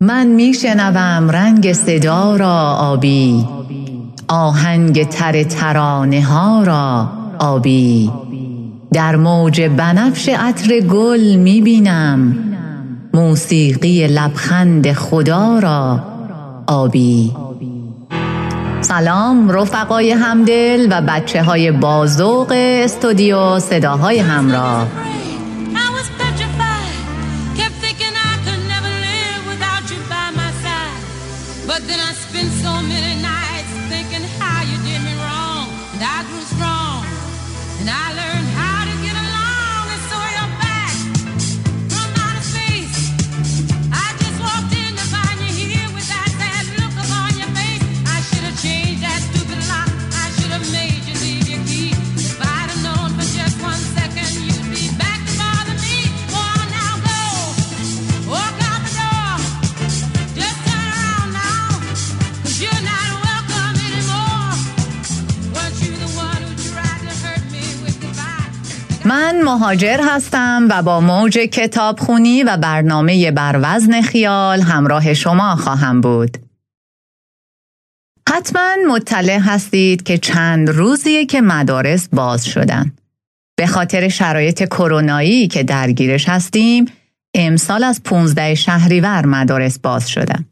من میشنوم رنگ صدا را آبی آهنگ تر ترانه ها را آبی. در موج بنفش عطر گل می بینم موسیقی لبخند خدا را آبی. سلام رفقای همدل و بچه های بازوق استودیو صداهای همراه. من مهاجر هستم و با موج کتابخونی و برنامه بر وزن خیال همراه شما خواهم بود. حتما مطلع هستید که چند روزیه که مدارس باز شدن. به خاطر شرایط کرونایی که درگیرش هستیم، امسال از 15 شهریور مدارس باز شدن.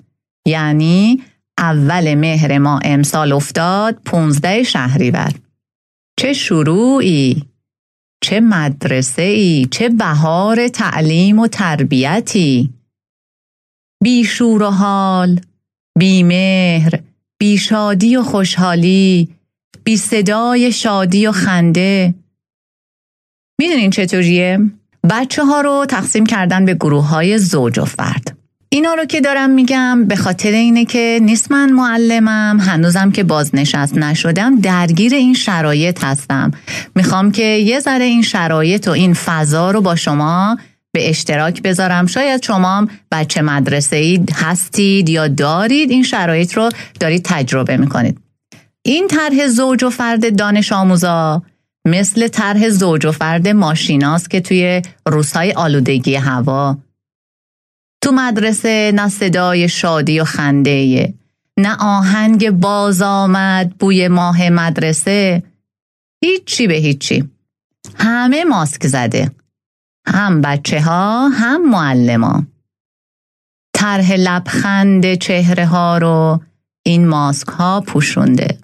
یعنی اول مهر ما امسال افتاد 15 شهریور. چه شروعی چه مدرسه ای چه بهار تعلیم و تربیتی. بی شور و حال بی مهر بی شادی و خوشحالی بی صدای شادی و خنده. می‌دونین چطوریه؟ بچه ها رو تقسیم کردن به گروه های زوج و فرد. اینا رو که دارم میگم به خاطر اینه که نیست من معلمم هنوزم که بازنشست نشدم درگیر این شرایط هستم. می‌خوام که یه ذره این شرایط و این فضا رو با شما به اشتراک بذارم. شاید شما بچه مدرسه ای هستید یا دارید این شرایط رو دارید تجربه می‌کنید. این طرح زوج و فرد دانش آموزا مثل طرح زوج و فرد ماشیناست که توی روزهای آلودگی هوا تو مدرسه نه صدای شادی و خنده نه آهنگ باز آمد بوی ماه مدرسه. هیچی به هیچی. همه ماسک زده. هم بچه ها هم معلم طرح لبخند چهره ها رو این ماسک ها پوشونده.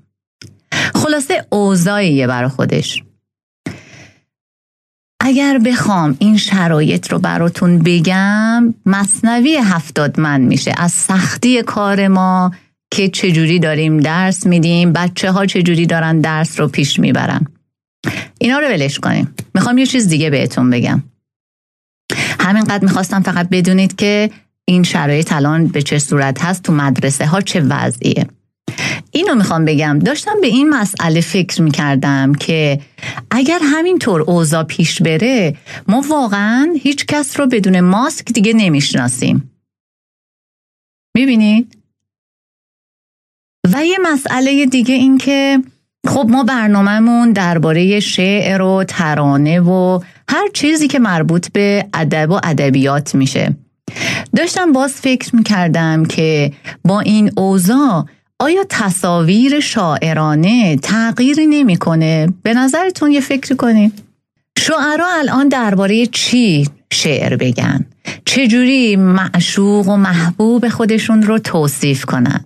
خلاصه اوضاعیه برا خودش. اگر بخوام این شرایط رو براتون بگم مصنوی هفتاد من میشه. از سختی کار ما که چجوری داریم درس میدیم بچه ها چجوری دارن درس رو پیش می‌برن. اینا رو ولش کنیم. می‌خوام یه چیز دیگه بهتون بگم. همینقدر می‌خواستم فقط بدونید که این شرایط الان به چه صورت هست تو مدرسه ها چه وضعیه. اینو می‌خوام بگم. داشتم به این مسئله فکر می‌کردم که اگر همینطور اوضاع پیش بره ما واقعا هیچ کس رو بدون ماسک دیگه نمی‌شناسیم. می‌بینید؟ و یه مسئله دیگه این که خب ما برنامهمون درباره شعر و ترانه و هر چیزی که مربوط به ادب و ادبیات میشه. داشتم باز فکر می‌کردم که با این اوضاع آیا تصاویر شاعرانه تغییری نمی‌کنه؟ به نظرتون یه فکر کنید. شعرا الان درباره چی شعر بگن؟ چجوری معشوق و محبوب خودشون رو توصیف کنن؟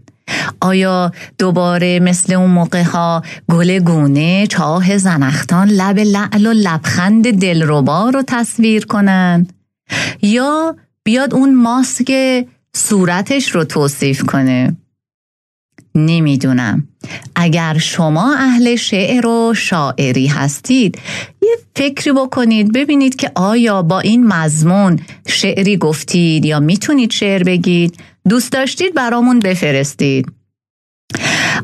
آیا دوباره مثل اون موقع ها گل گونه چاه زنختان لب لعل و لبخند دلربا رو تصویر کنن؟ یا بیاد اون ماسک صورتش رو توصیف کنه؟ نمی‌دونم. اگر شما اهل شعر و شاعری هستید یه فکری بکنید ببینید که آیا با این مضمون شعری گفتید یا می‌تونید شعر بگید. دوست داشتید برامون بفرستید.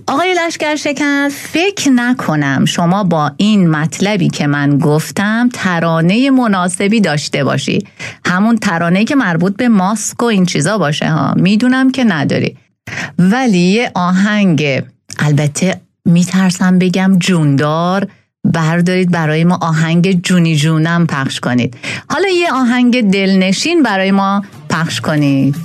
آقای لشکر شکن فکر نکنم شما با این مطلبی که من گفتم ترانه مناسبی داشته باشی. همون ترانه که مربوط به ماسک و این چیزا باشه ها. می‌دونم که نداری. ولی یه آهنگ البته میترسم بگم جوندار بردارید برای ما آهنگ جونی جونم پخش کنید. حالا یه آهنگ دلنشین برای ما پخش کنید.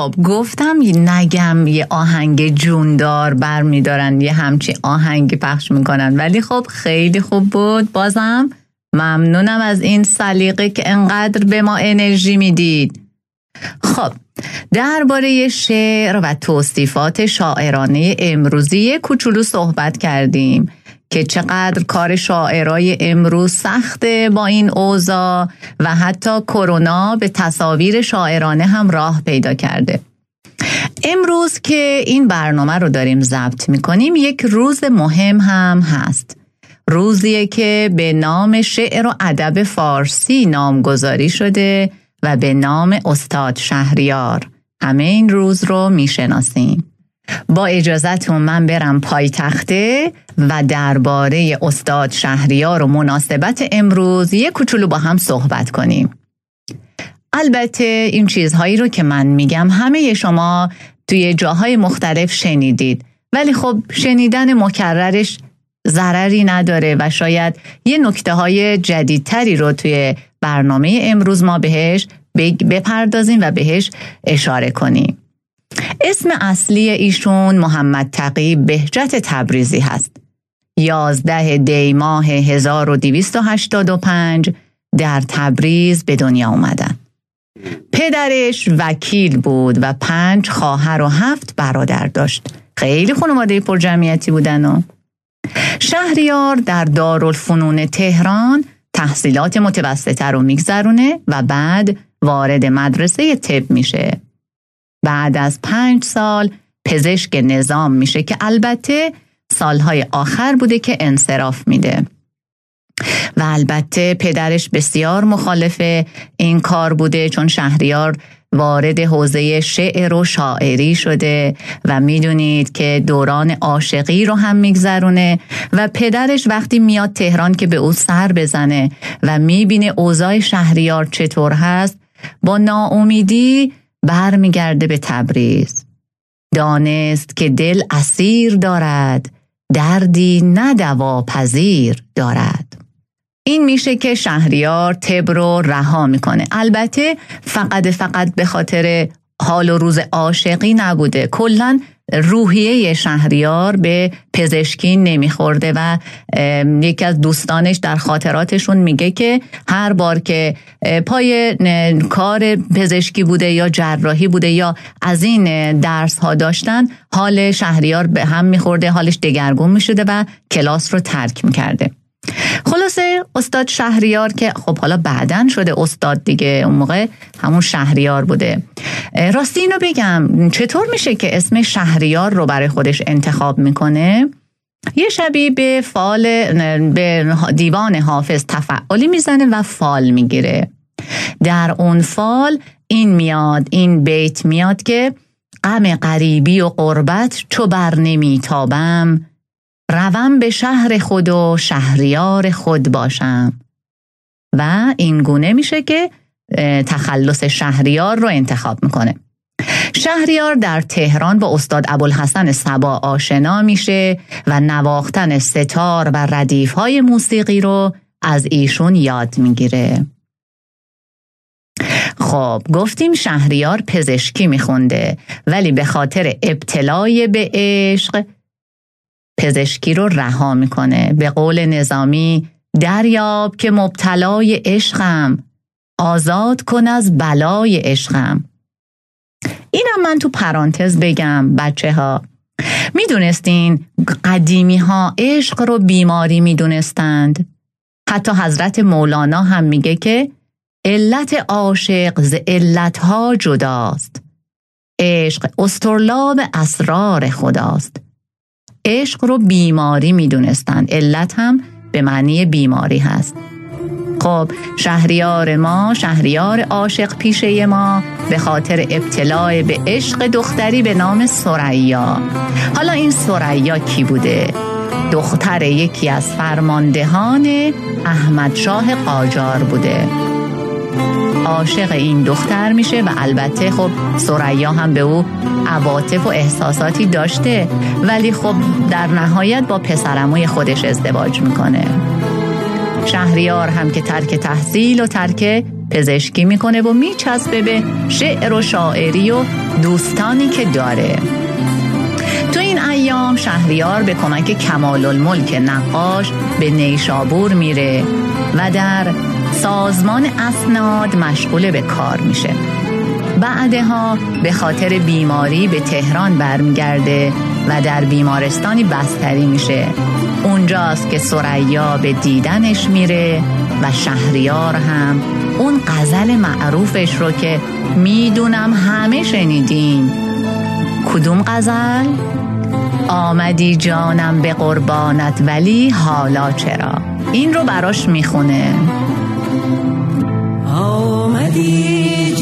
خب گفتم نگم یه آهنگ جوندار بر میدارن یه همچی آهنگی پخش می‌کنن. ولی خب خیلی خوب بود. بازم ممنونم از این سلیقه که انقدر به ما انرژی می‌دید. خب درباره شعر و توصیفات شاعرانه امروزی کوچولو صحبت کردیم. که چقدر کار شاعرای امروز سخته با این اوضاع و حتی کرونا به تصاویر شاعرانه هم راه پیدا کرده. امروز که این برنامه رو داریم ضبط می‌کنیم یک روز مهم هم هست. روزیه که به نام شعر و ادب فارسی نامگذاری شده و به نام استاد شهریار. همه این روز رو می‌شناسیم. با اجازتون من برم پای تخته و درباره استاد شهریار و مناسبت امروز یه کوچولو با هم صحبت کنیم. البته این چیزهایی رو که من میگم همه شما توی جاهای مختلف شنیدید. ولی خب شنیدن مکررش ضرری نداره و شاید یه نکته های جدیدتری رو توی برنامه امروز ما بهش بپردازیم و بهش اشاره کنیم. اسم اصلی ایشون محمد تقی بهجت تبریزی هست. 11 دی ماه 1285 در تبریز به دنیا اومدن. پدرش وکیل بود و پنج خواهر و هفت برادر داشت. خیلی خانواده پر جمعیتی بودن و شهریار در دارالفنون تهران تحصیلات متوسطه رو میگذرونه و بعد وارد مدرسه طب میشه. بعد از پنج سال پزشک نظام میشه که البته سالهای آخر بوده که انصراف میده. و البته پدرش بسیار مخالف این کار بوده چون شهریار وارد حوزه شعر و شاعری شده و می‌دونید که دوران عاشقی رو هم میگذرونه و پدرش وقتی میاد تهران که به او سر بزنه و می‌بینه اوضاع شهریار چطور هست با ناامیدی برمیگرده به تبریز. دانست که دل اسیر دارد دردی ندوا پذیر دارد. این میشه که شهریار تب رو رها می‌کنه. البته فقط فقط به خاطر حال و روز عاشقی نبوده. کلا روحیه شهریار به پزشکی نمیخورده و یکی از دوستانش در خاطراتشون میگه که هر بار که پای کار پزشکی بوده یا جراحی بوده یا از این درس ها داشتن حال شهریار به هم میخورده حالش دگرگون می‌شده و کلاس رو ترک می‌کرده. خلاصه استاد شهریار که خب حالا بعدن شده استاد دیگه اون موقع همون شهریار بوده. راستی اینو بگم چطور میشه که اسم شهریار رو برای خودش انتخاب می‌کنه؟ یه شبی به فال به دیوان حافظ تفعالی می‌زنه و فال می‌گیره. در اون فال این میاد این بیت میاد که غم غریبی و قربت چو بر نمیتابم. روم به شهر خود و شهریار خود باشم. و این گونه میشه که تخلص شهریار رو انتخاب می‌کنه. شهریار در تهران با استاد ابوالحسن سبا آشنا میشه و نواختن ستار و ردیف های موسیقی رو از ایشون یاد می‌گیره. خب گفتیم شهریار پزشکی میخونده ولی به خاطر ابتلای به عشق پزشکی رو رها می‌کنه. به قول نظامی دریاب که مبتلای عشقم آزاد کن از بلای عشقم. اینم من تو پرانتز بگم بچه ها می‌دونستین قدیمی ها عشق رو بیماری می‌دونستند؟ حتی حضرت مولانا هم میگه که علت عاشق ز علتها جداست. عشق استرلاب اسرار خداست. عشق رو بیماری می‌دونستند. علت هم به معنی بیماری هست. خب شهریار ما شهریار عاشق پیشه ما به خاطر ابتلاع به عشق دختری به نام سریا. حالا این سریا کی بوده؟ دختر یکی از فرماندهان احمد شاه قاجار بوده. عاشق این دختر میشه و البته خب سریا هم به او عواطف و احساساتی داشته ولی خب در نهایت با پسرموی خودش ازدواج می‌کنه. شهریار هم که ترک تحصیل و ترک پزشکی می‌کنه و میچسبه به شعر و شاعری و دوستانی که داره. تو این ایام شهریار به کمک کمال الملک نقاش به نیشابور میره و در سازمان اسناد مشغول به کار میشه. بعدها به خاطر بیماری به تهران برمیگرده و در بیمارستانی بستری میشه. اونجاست که سریا به دیدنش میره و شهریار هم اون غزل معروفش رو که می‌دونم همه شنیدین. کدوم غزل؟ آمدی جانم به قربانت ولی حالا چرا؟ این رو براش می‌خونه. آمدی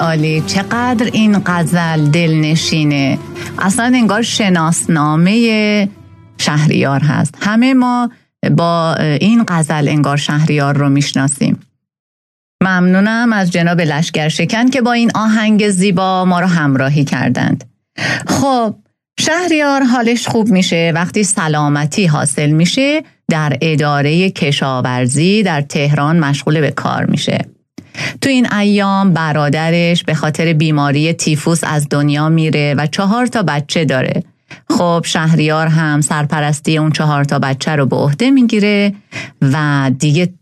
عالی. چقدر این غزل دلنشینه. اصلا انگار شناسنامه شهریار هست. همه ما با این غزل انگار شهریار رو می‌شناسیم. ممنونم از جناب لشگر شکن که با این آهنگ زیبا ما رو همراهی کردند. خب شهریار حالش خوب میشه. وقتی سلامتی حاصل میشه در اداره کشاورزی در تهران مشغول به کار میشه. تو این ایام برادرش به خاطر بیماری تیفوس از دنیا میره و چهار تا بچه داره. خب شهریار هم سرپرستی اون چهار تا بچه رو به عهده می‌گیره و دیگه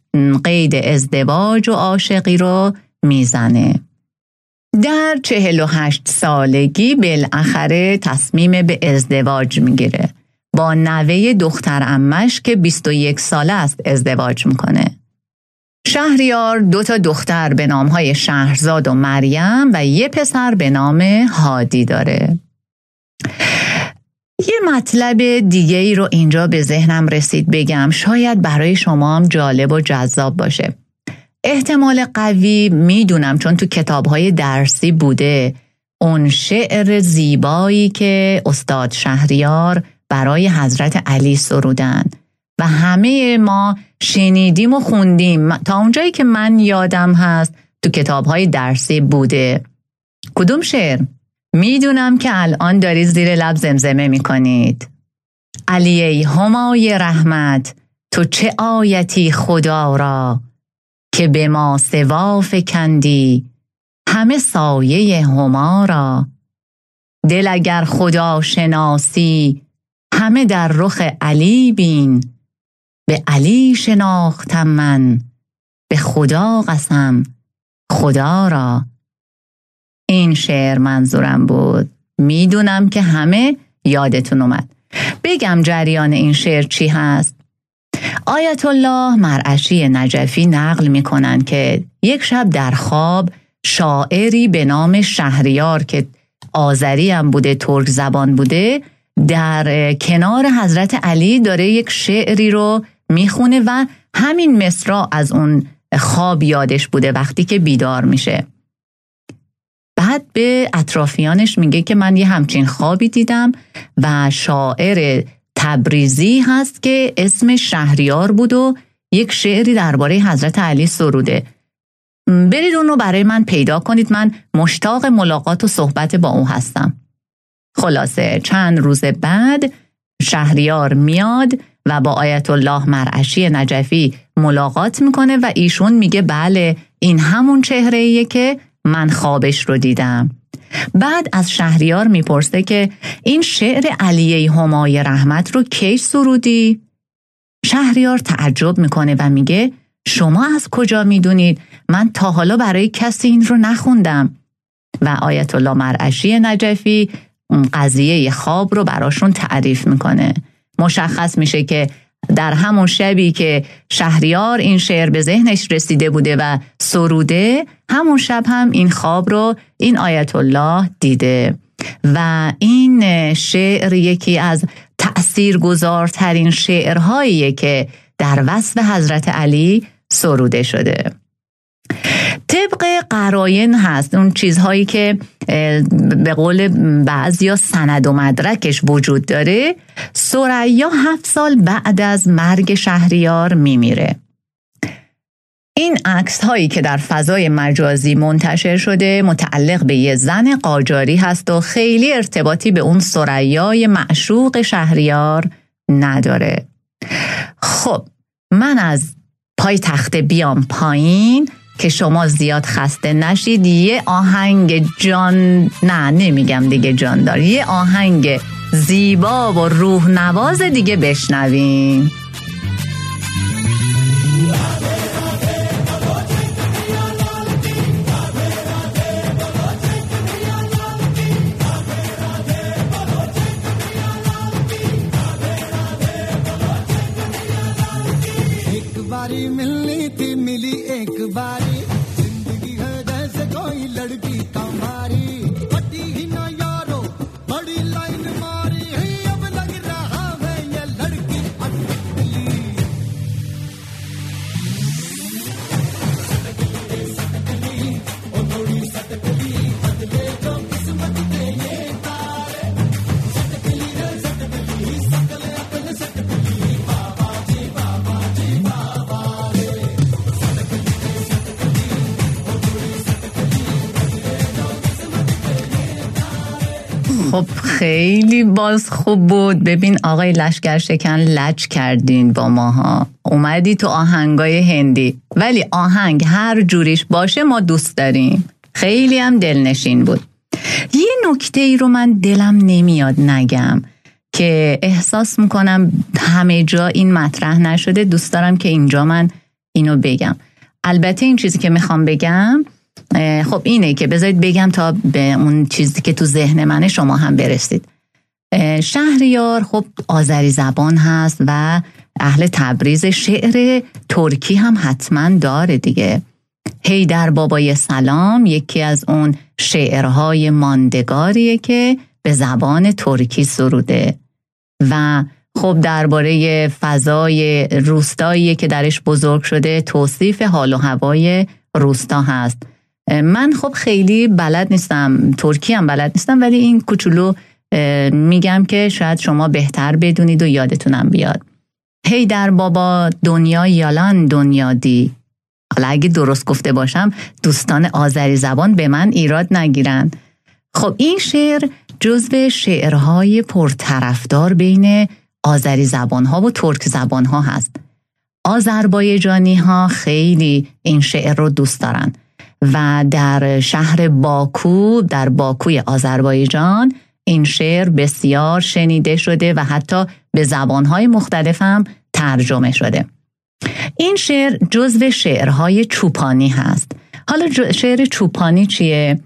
قید ازدواج و عاشقی رو می‌زنه. در چهل و هشت سالگی بالاخره تصمیم به ازدواج می‌گیره. با نوه دختر امش که 21 ساله است ازدواج می‌کنه. شهریار دو تا دختر به نامهای شهرزاد و مریم و یه پسر به نام هادی داره. یه مطلب دیگه ای رو اینجا به ذهنم رسید بگم. شاید برای شما هم جالب و جذاب باشه. احتمال قوی می‌دونم چون تو کتابهای درسی بوده. اون شعر زیبایی که استاد شهریار برای حضرت علی سرودن. و همه ما شنیدیم و خوندیم. تا اونجایی که من یادم هست تو کتابهای درسی بوده. کدوم شعر؟ می‌دونم که الان دارید زیر لب زمزمه می‌کنید. علی همای رحمت تو چه آیتی خدا را که به ما سوا فکندی؟ همه سایه هما را. دل اگر خدا شناسی همه در رخ علی بین. به علی شناختم من. به خدا قسم. خدا را. این شعر منظورم بود. می‌دونم که همه یادتون اومد. بگم جریان این شعر چی هست. آیت الله مرعشی نجفی نقل می‌کنن که یک شب در خواب شاعری به نام شهریار که آذری هم بوده ترک زبان بوده در کنار حضرت علی داره یک شعری رو می‌خونه و همین مصرا از اون خواب یادش بوده وقتی که بیدار میشه. بعد به اطرافیانش میگه که من یه همچین خوابی دیدم و شاعر تبریزی هست که اسم شهریار بود و یک شعری درباره حضرت علی سروده. برید اون رو برای من پیدا کنید من مشتاق ملاقات و صحبت با او هستم. خلاصه چند روز بعد شهریار میاد و با آیت الله مرعشی نجفی ملاقات می‌کنه و ایشون میگه بله این همون چهره ایه که من خوابش رو دیدم. بعد از شهریار می‌پرسه که این شعر علیه همای رحمت رو کی سرودی؟ شهریار تعجب می‌کنه و میگه شما از کجا می‌دونید؟ من تا حالا برای کسی این رو نخوندم. و آیت الله مرعشی نجفی قضیه خواب رو براشون تعریف می‌کنه. مشخص میشه که در همون شبی که شهریار این شعر به ذهنش رسیده بوده و سروده همون شب هم این خواب رو این آیت الله دیده. و این شعر یکی از تأثیرگذارترین شعرهایی که در وصف حضرت علی سروده شده. قراین هست. اون چیزهایی که به قول بعضی سند و مدرکش وجود داره سریا هفت سال بعد از مرگ شهریار میمیره. این عکس هایی که در فضای مجازی منتشر شده متعلق به یه زن قاجاری هست و خیلی ارتباطی به اون سریای معشوق شهریار نداره. خب من از پای تخت بیام پایین. که شما زیاد خسته نشید. یه آهنگ جان نه نمیگم دیگه جاندار یه آهنگ زیبا و روح نواز دیگه بشنوین خیلی باز خوب بود. ببین آقای لشگر شکن لج کردین با ماها. اومدی تو آهنگای هندی. ولی آهنگ هر جوریش باشه ما دوست داریم. خیلی هم دلنشین بود. یه نکته ای رو من دلم نمیاد نگم که احساس می‌کنم همه جا این مطرح نشده. دوست دارم که اینجا من اینو بگم. البته این چیزی که می‌خوام بگم خب اینه که بذارید بگم تا به اون چیزی که تو ذهن منه شما هم برسید. شهریار خب آذری زبان هست و اهل تبریز شعر ترکی هم حتما داره دیگه. هیدر بابای سلام یکی از اون شعرهای ماندگاریه که به زبان ترکی سروده. و خب درباره فضای روستایی که درش بزرگ شده توصیف حال و هوای روستا هست. من خب خیلی بلد نیستم ترکی هم بلد نیستم ولی این کوچولو میگم که شاید شما بهتر بدونید و یادتونم بیاد. هی در بابا دنیا یالان دنیا دی. حالا اگه درست گفته باشم دوستان آذری زبان به من ایراد نگیرن. خب این شعر جزو شعرهای پرطرفدار بین آذری زبان ها و ترک زبان ها هست. آذربایجانی ها خیلی این شعر رو دوست دارن. و در شهر باکو در باکوی آذربایجان این شعر بسیار شنیده شده و حتی به زبانهای مختلف هم ترجمه شده این شعر جزو شعرهای چوپانی هست حالا شعر چوپانی چیه؟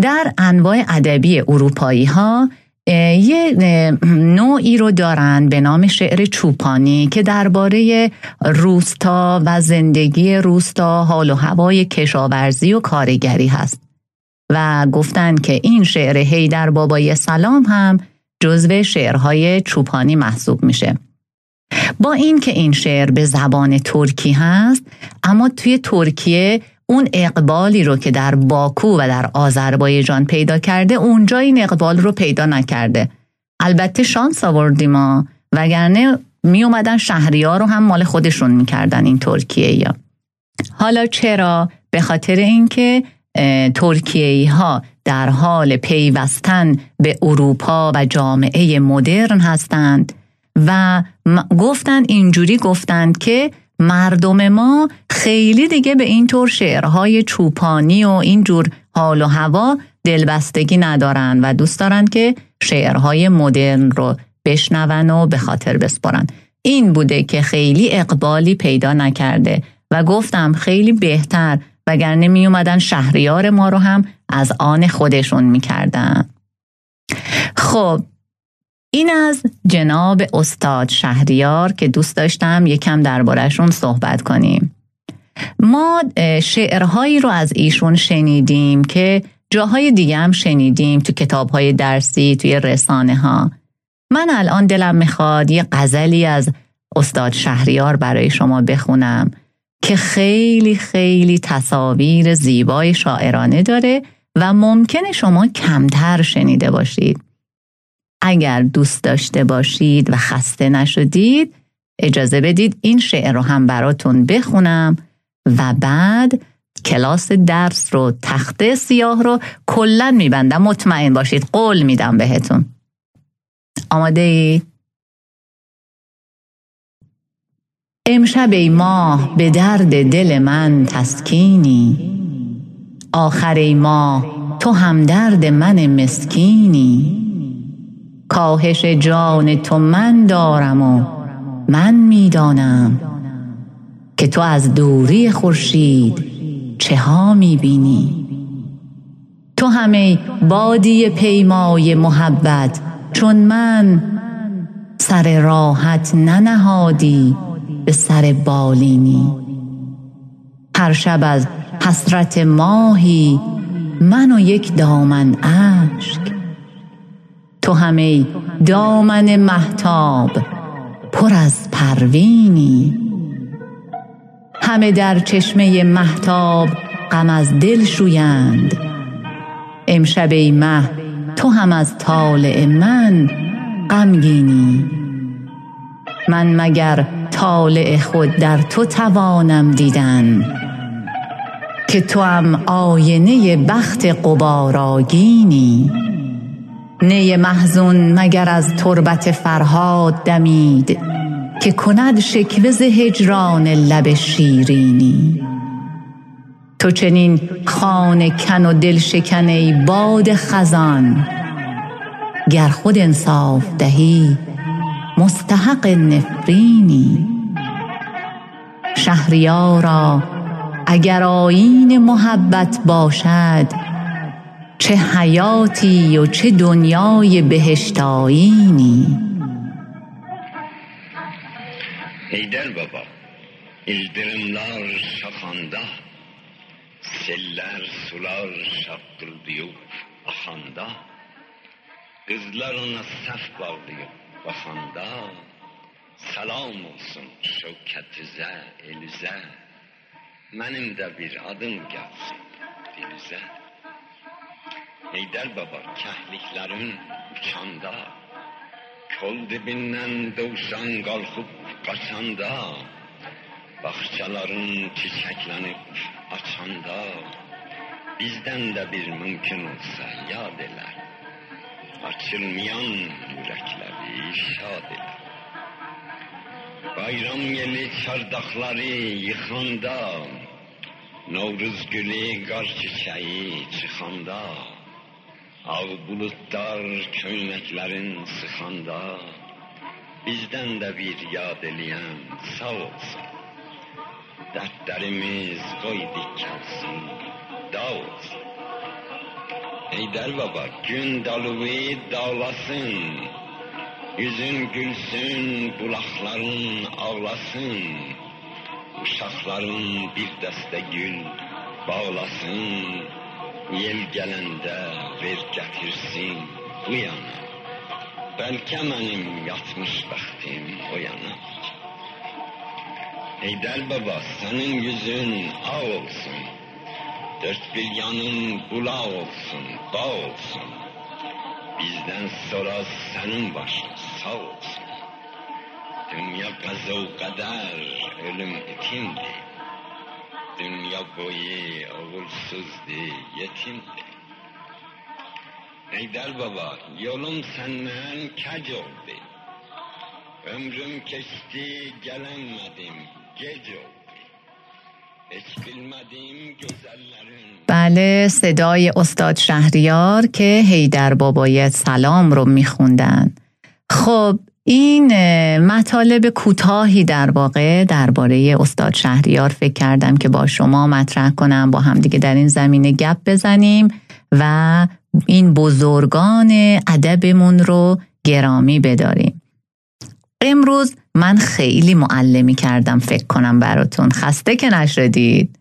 در انواع ادبی اروپایی ها یه نوعی رو دارن به نام شعر چوپانی که درباره روستا و زندگی روستا حال و هوای کشاورزی و کارگری هست. و گفتن که این شعر هیدر بابای سلام هم جزو شعرهای چوپانی محسوب میشه. با این که این شعر به زبان ترکی هست اما توی ترکیه اون اقبالی رو که در باکو و در آذربایجان پیدا کرده اونجا این اقبال رو پیدا نکرده. البته شانس آوردیم ما وگرنه می اومدن شهری ها رو هم مال خودشون می‌کردن این ترکیه یا حالا چرا؟ به خاطر اینکه ترکیه ها در حال پیوستن به اروپا و جامعه مدرن هستند و گفتند اینجوری گفتند که مردم ما خیلی دیگه به این طور شعرهای چوپانی و اینجور حال و هوا دلبستگی ندارن و دوست دارن که شعرهای مدرن رو بشنون و به خاطر بسپرن. این بوده که خیلی اقبالی پیدا نکرده و گفتم خیلی بهتر وگرنه می اومدن شهریار ما رو هم از آن خودشون می‌کردن. خب این از جناب استاد شهریار که دوست داشتم یکم دربارهشون صحبت کنیم. ما شعرهایی رو از ایشون شنیدیم که جاهای دیگه هم شنیدیم تو کتابهای درسی توی رسانه ها من الان دلم می‌خواد یه غزلی از استاد شهریار برای شما بخونم که خیلی خیلی تصاویر زیبای شاعرانه داره و ممکنه شما کمتر شنیده باشید. اگر دوست داشته باشید و خسته نشدید اجازه بدید این شعر رو هم براتون بخونم و بعد کلاس درس رو تخته سیاه رو کلا میبندم. مطمئن باشید قول میدم بهتون. آماده ای؟ امشب ای ماه به درد دل من تسکینی. آخر ای ماه تو هم درد من مسکینی. کاهش جان تو من دارم و من می‌دانم که تو از دوری خورشید چه ها می‌بینی. تو همه بادی پیمای محبت چون من سر راحت ننهادی به سر بالینی. هر شب از حسرت ماهی من و یک دامن اشک تو همه دامن محتاب پر از پروینی. همه در چشمه محتاب غم از دل شویند. امشب ای مه تو هم از طالع من غمگینی. من مگر طالع خود در تو توانم دیدن؟ که تو هم آینه بخت قباراگینی نی محزون مگر از تربت فرهاد دمید که کند شکوه هجران لب شیرینی. تو چنین خانه کن و دل شکن ای باد خزان. گر خود انصاف دهی مستحق نفرینی. شهریارا اگر آیین محبت باشد چه حیاتی و چه دنیای بهشتآیینی ای دل بابا ایل دلم شخانده سلر سلار شبدل دیو بخانده قزلر سف بار دیو بخانده سلام olsun شوکت زه ایل زه منم ده بیر آدم گفت ایل Heydər baba, kəhliklərin uçanda, kol dibindən dovşan qalxıb qaçanda, bağçaların çiçəklənib açanda, bizdən də bir mümkün olsa yad elə, açılmayan ürəkləri şad elə. Bayram yeli çardaqları yıxanda, Novruz gülü qar çiçəyi çıxanda, Ağ bulutlar köynəklərin sıxanda, bizdən də bir yad eləyən sağ olsun. Dərdlərimiz qoy dikkəlsin, dağ olsun. Heydər baba, gün dalığı dağlasın, yüzün gülsün, bulaqların ağlasın, uşaqların bir dəstə gül bağlasın, yel gələndə ver gətirsin bu yana. Bəlkə mənim yatmış bəxtim o yana. Heydər baba, sənin yüzün ağ olsun. Dört bir yanın bulaq olsun, bağ olsun. Bizdən sonra sənin başın sağ olsun. Dünya qəzə qədər, ölüm itindir. دنیا بایی آول سوزده. یتیم ده. ای در بابا یولم سنن کج آده ömrüm keşti gelenmedim gece oldu بله صدای استاد شهریار که هیدر بابایت سلام رو میخوندن. خب این مطالب کوتاهی در واقع درباره استاد شهریار فکر کردم که با شما مطرح کنم با هم دیگه در این زمینه گپ بزنیم و این بزرگان ادبمون رو گرامی بداریم. امروز من خیلی معلمی کردم فکر کنم براتون. خسته که نشدید.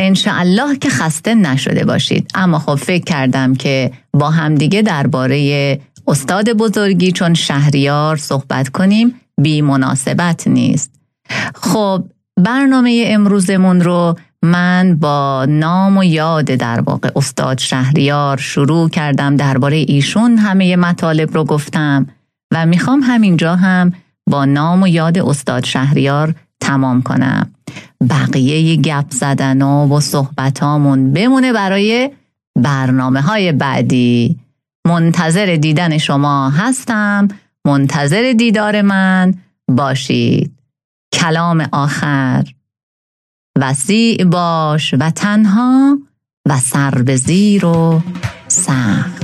انشاءالله که خسته نشده باشید. اما خب فکر کردم که با همدیگه درباره استاد بزرگی چون شهریار صحبت کنیم بی مناسبت نیست. خب برنامه امروزمون رو من با نام و یاد در واقع استاد شهریار شروع کردم. درباره ایشون همه مطالب رو گفتم و می‌خوام همینجا هم با نام و یاد استاد شهریار تمام کنم. بقیه گپ زدن و صحبتامون بمونه برای برنامه های بعدی. منتظر دیدن شما هستم. منتظر دیدار من باشید. کلام آخر. وسیع باش و تنها و سر به زیر و سخت.